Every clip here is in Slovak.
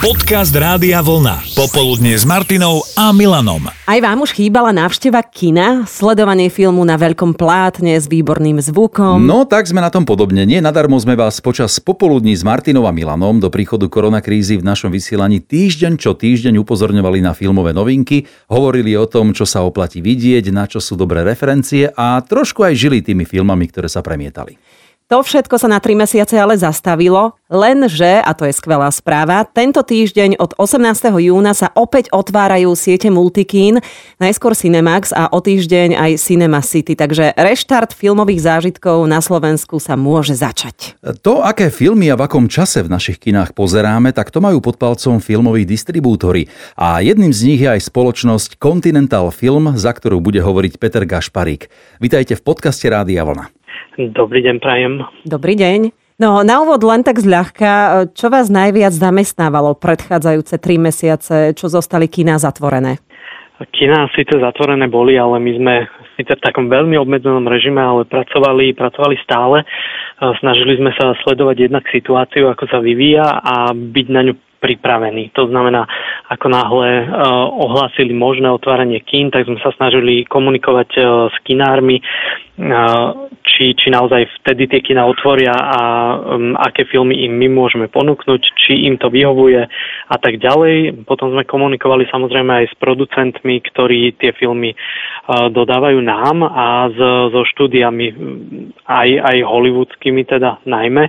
Podcast Rádia Vlna. Popoludne s Martinou a Milanom. Aj vám už chýbala návšteva kina, sledovanie filmu na veľkom plátne s výborným zvukom. No, tak sme na tom podobne. Nie nadarmo sme vás počas popoludní s Martinou a Milanom do príchodu koronakrízy v našom vysielaní týždeň čo týždeň upozorňovali na filmové novinky, hovorili o tom, čo sa oplatí vidieť, na čo sú dobré referencie a trošku aj žili tými filmami, ktoré sa premietali. To všetko sa na 3 mesiace ale zastavilo, lenže, a to je skvelá správa, tento týždeň od 18. júna sa opäť otvárajú siete Multikín, najskôr Cinemax a o týždeň aj Cinema City, takže reštart filmových zážitkov na Slovensku sa môže začať. To, aké filmy a v akom čase v našich kinách pozeráme, tak to majú pod palcom filmoví distribútory. A jedným z nich je aj spoločnosť Continental Film, za ktorú bude hovoriť Peter Gašparík. Vítajte v podcaste Rádia Vlna. Dobrý deň, prajem. Dobrý deň. No na úvod len tak zľahka, čo vás najviac zamestnávalo predchádzajúce tri mesiace, čo zostali kina zatvorené? Kina síce zatvorené boli, ale my sme síce v takom veľmi obmedzenom režime, ale pracovali, pracovali stále. Snažili sme sa sledovať jednak situáciu, ako sa vyvíja a byť na ňu pripravení. To znamená, ako náhle uh, ohlásili možné otváranie kín, tak sme sa snažili komunikovať s kinármi, či, či naozaj vtedy tie kina otvoria a um, aké filmy im my môžeme ponúknuť, či im to vyhovuje a tak ďalej. Potom sme komunikovali samozrejme aj s producentmi, ktorí tie filmy uh, dodávajú nám a s, so štúdiami aj, aj hollywoodskými teda najmä,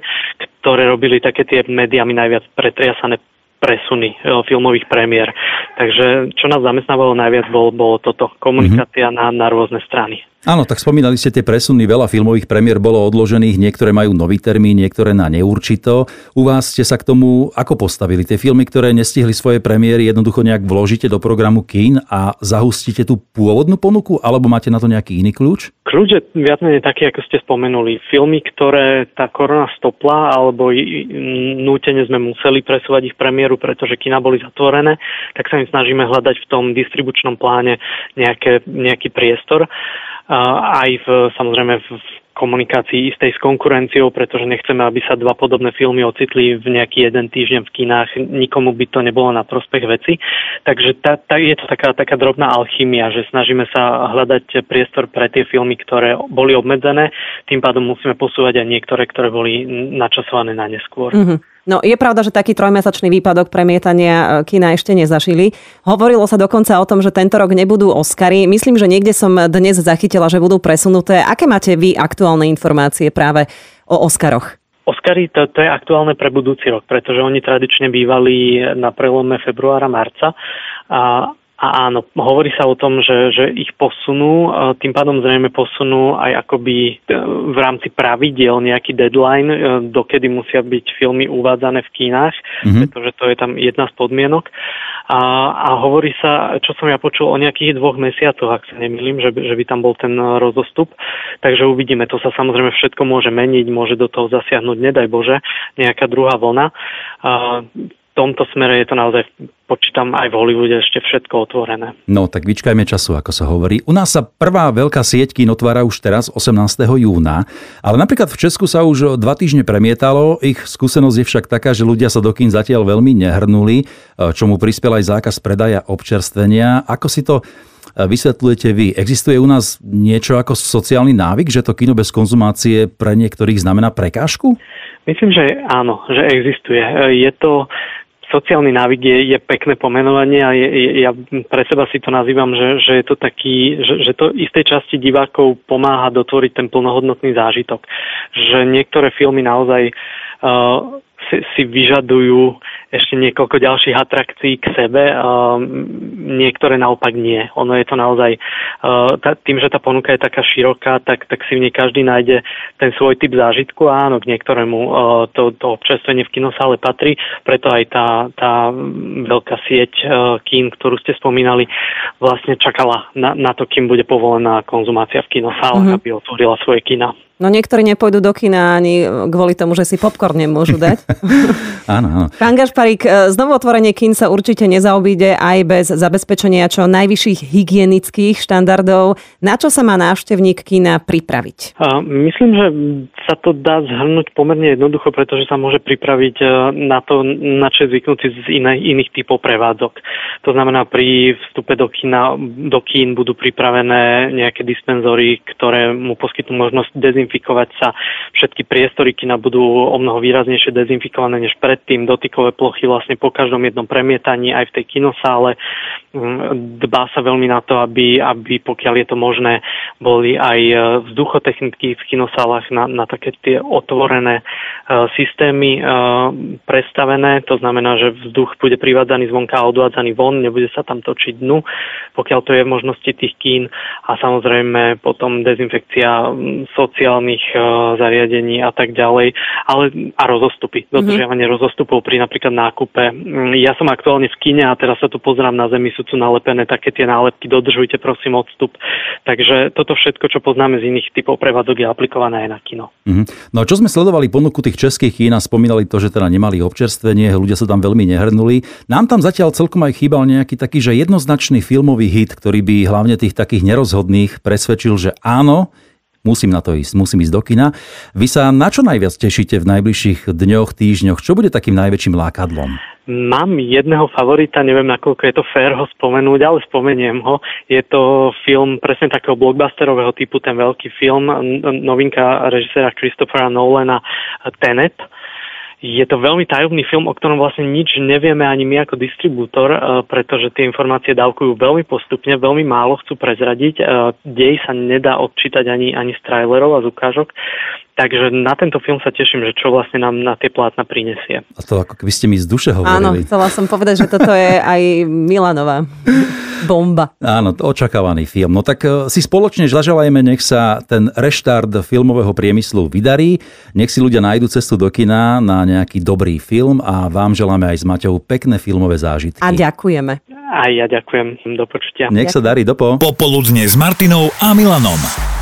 ktoré robili také tie médiami najviac pretriasané presuny e, filmových premiér. Takže čo nás zamestnávalo najviac, bolo, bolo toto, komunikácia mm-hmm. na, na rôzne strany. Áno, tak spomínali ste tie presuny, veľa filmových premiér bolo odložených, niektoré majú nový termín, niektoré na neurčito. U vás ste sa k tomu ako postavili? Tie filmy, ktoré nestihli svoje premiéry, jednoducho nejak vložíte do programu kín a zahustíte tú pôvodnú ponuku, alebo máte na to nejaký iný kľúč? Kľúč je viac menej taký, ako ste spomenuli. Filmy, ktoré tá korona stopla, alebo nútene sme museli presúvať ich premiéru, pretože kina boli zatvorené, tak sa im snažíme hľadať v tom distribučnom pláne nejaké, nejaký priestor aj v, samozrejme v komunikácii istej s konkurenciou, pretože nechceme, aby sa dva podobné filmy ocitli v nejaký jeden týždeň v kinách. Nikomu by to nebolo na prospech veci. Takže tá, tá, je to taká, taká drobná alchymia, že snažíme sa hľadať priestor pre tie filmy, ktoré boli obmedzené. Tým pádom musíme posúvať aj niektoré, ktoré boli načasované na neskôr. Mm-hmm. No je pravda, že taký trojmesačný výpadok premietania e, kina ešte nezašili. Hovorilo sa dokonca o tom, že tento rok nebudú Oscary. Myslím, že niekde som dnes zachytila, že budú presunuté. Aké máte vy aktuálne informácie práve o Oscaroch? Oscary to, to je aktuálne pre budúci rok, pretože oni tradične bývali na prelome februára, marca. A, a áno, hovorí sa o tom, že, že ich posunú, tým pádom zrejme posunú aj akoby e, v rámci pravidiel nejaký deadline, e, dokedy musia byť filmy uvádzané v kínach, mm-hmm. pretože to je tam jedna z podmienok. A, a hovorí sa, čo som ja počul, o nejakých dvoch mesiacoch, ak sa nemýlim, že, že by tam bol ten rozostup. Takže uvidíme, to sa samozrejme všetko môže meniť, môže do toho zasiahnuť, nedaj Bože, nejaká druhá vlna. A, tomto smere je to naozaj, počítam aj v Hollywoode ešte všetko otvorené. No tak vyčkajme času, ako sa hovorí. U nás sa prvá veľká sieť kín otvára už teraz 18. júna, ale napríklad v Česku sa už dva týždne premietalo. Ich skúsenosť je však taká, že ľudia sa do kín zatiaľ veľmi nehrnuli, čomu prispel aj zákaz predaja občerstvenia. Ako si to vysvetľujete vy? Existuje u nás niečo ako sociálny návyk, že to kino bez konzumácie pre niektorých znamená prekážku? Myslím, že áno, že existuje. Je to sociálny návyk je, je pekné pomenovanie a je, je, ja pre seba si to nazývam, že, že je to taký, že, že to istej časti divákov pomáha dotvoriť ten plnohodnotný zážitok. Že niektoré filmy naozaj uh, si, si vyžadujú ešte niekoľko ďalších atrakcií k sebe, niektoré naopak nie. Ono je to naozaj, tým, že tá ponuka je taká široká, tak, tak si v nej každý nájde ten svoj typ zážitku a áno, k niektorému to, to občerstvenie v kinosále patrí, preto aj tá, tá veľká sieť kín, ktorú ste spomínali, vlastne čakala na, na to, kým bude povolená konzumácia v kinosále, mm-hmm. aby otvorila svoje kina. No niektorí nepôjdu do kina ani kvôli tomu, že si popcorn nemôžu dať. áno, áno. Pán Gašpa, Gašparík, e, znovu otvorenie kín sa určite nezaobíde aj bez zabezpečenia čo najvyšších hygienických štandardov. Na čo sa má návštevník kína pripraviť? Myslím, že sa to dá zhrnúť pomerne jednoducho, pretože sa môže pripraviť e, na to, na čo je zvyknutý z iných, iných typov prevádzok. To znamená, pri vstupe do, kína, do kín budú pripravené nejaké dispenzory, ktoré mu poskytnú možnosť dezinfikovať sa. Všetky priestory kína budú o mnoho výraznejšie dezinfikované než predtým. Dotykové plochy vlastne po každom jednom premietaní aj v tej kinosále. Mm, dbá sa veľmi na to, aby, aby pokiaľ je to možné, boli aj e, vzduchotechniky v kinosálach na, na také tie otvorené uh, systémy uh, prestavené. To znamená, že vzduch bude privádzaný zvonka a odvádzaný von, nebude sa tam točiť dnu, pokiaľ to je v možnosti tých kín a samozrejme potom dezinfekcia mm, sociálnych zariadení a tak ďalej, ale a rozostupy, mhm. dodržiavanie mm-hmm. rozostupov pri napríklad nákupe. Mm, ja som aktuálne v kine a teraz sa tu pozerám na zemi, sú tu nalepené také tie nálepky, dodržujte prosím odstup. Takže toto všetko, čo poznáme z iných typov prevádzok, je aplikované aj na kino. Mm-hmm. No a čo sme sledovali ponuku tých českých kín a spomínali to, že teda nemali občerstvenie, ľudia sa tam veľmi nehrnuli. Nám tam zatiaľ celkom aj chýbal nejaký taký, že jednoznačný filmový hit, ktorý by hlavne tých takých nerozhodných presvedčil, že áno, musím na to ísť, musím ísť do kina. Vy sa na čo najviac tešíte v najbližších dňoch, týždňoch? Čo bude takým najväčším lákadlom? Mám jedného favorita, neviem nakoľko je to fér ho spomenúť, ale spomeniem ho. Je to film presne takého blockbusterového typu, ten veľký film, novinka režisera Christophera Nolana Tenet je to veľmi tajomný film, o ktorom vlastne nič nevieme ani my ako distribútor, e, pretože tie informácie dávkujú veľmi postupne, veľmi málo chcú prezradiť. E, dej sa nedá odčítať ani, ani z trailerov a z ukážok. Takže na tento film sa teším, že čo vlastne nám na tie plátna prinesie. A to ako keby ste mi z duše hovorili. Áno, chcela som povedať, že toto je aj Milanová bomba. Áno, očakávaný film. No tak e, si spoločne zaželajme, nech sa ten reštart filmového priemyslu vydarí, nech si ľudia nájdu cestu do kina na nejaký dobrý film a vám želáme aj s Maťou pekné filmové zážitky. A ďakujeme. A ja ďakujem. Do počutia. Nech sa darí, dopo. Popoludne s Martinou a Milanom.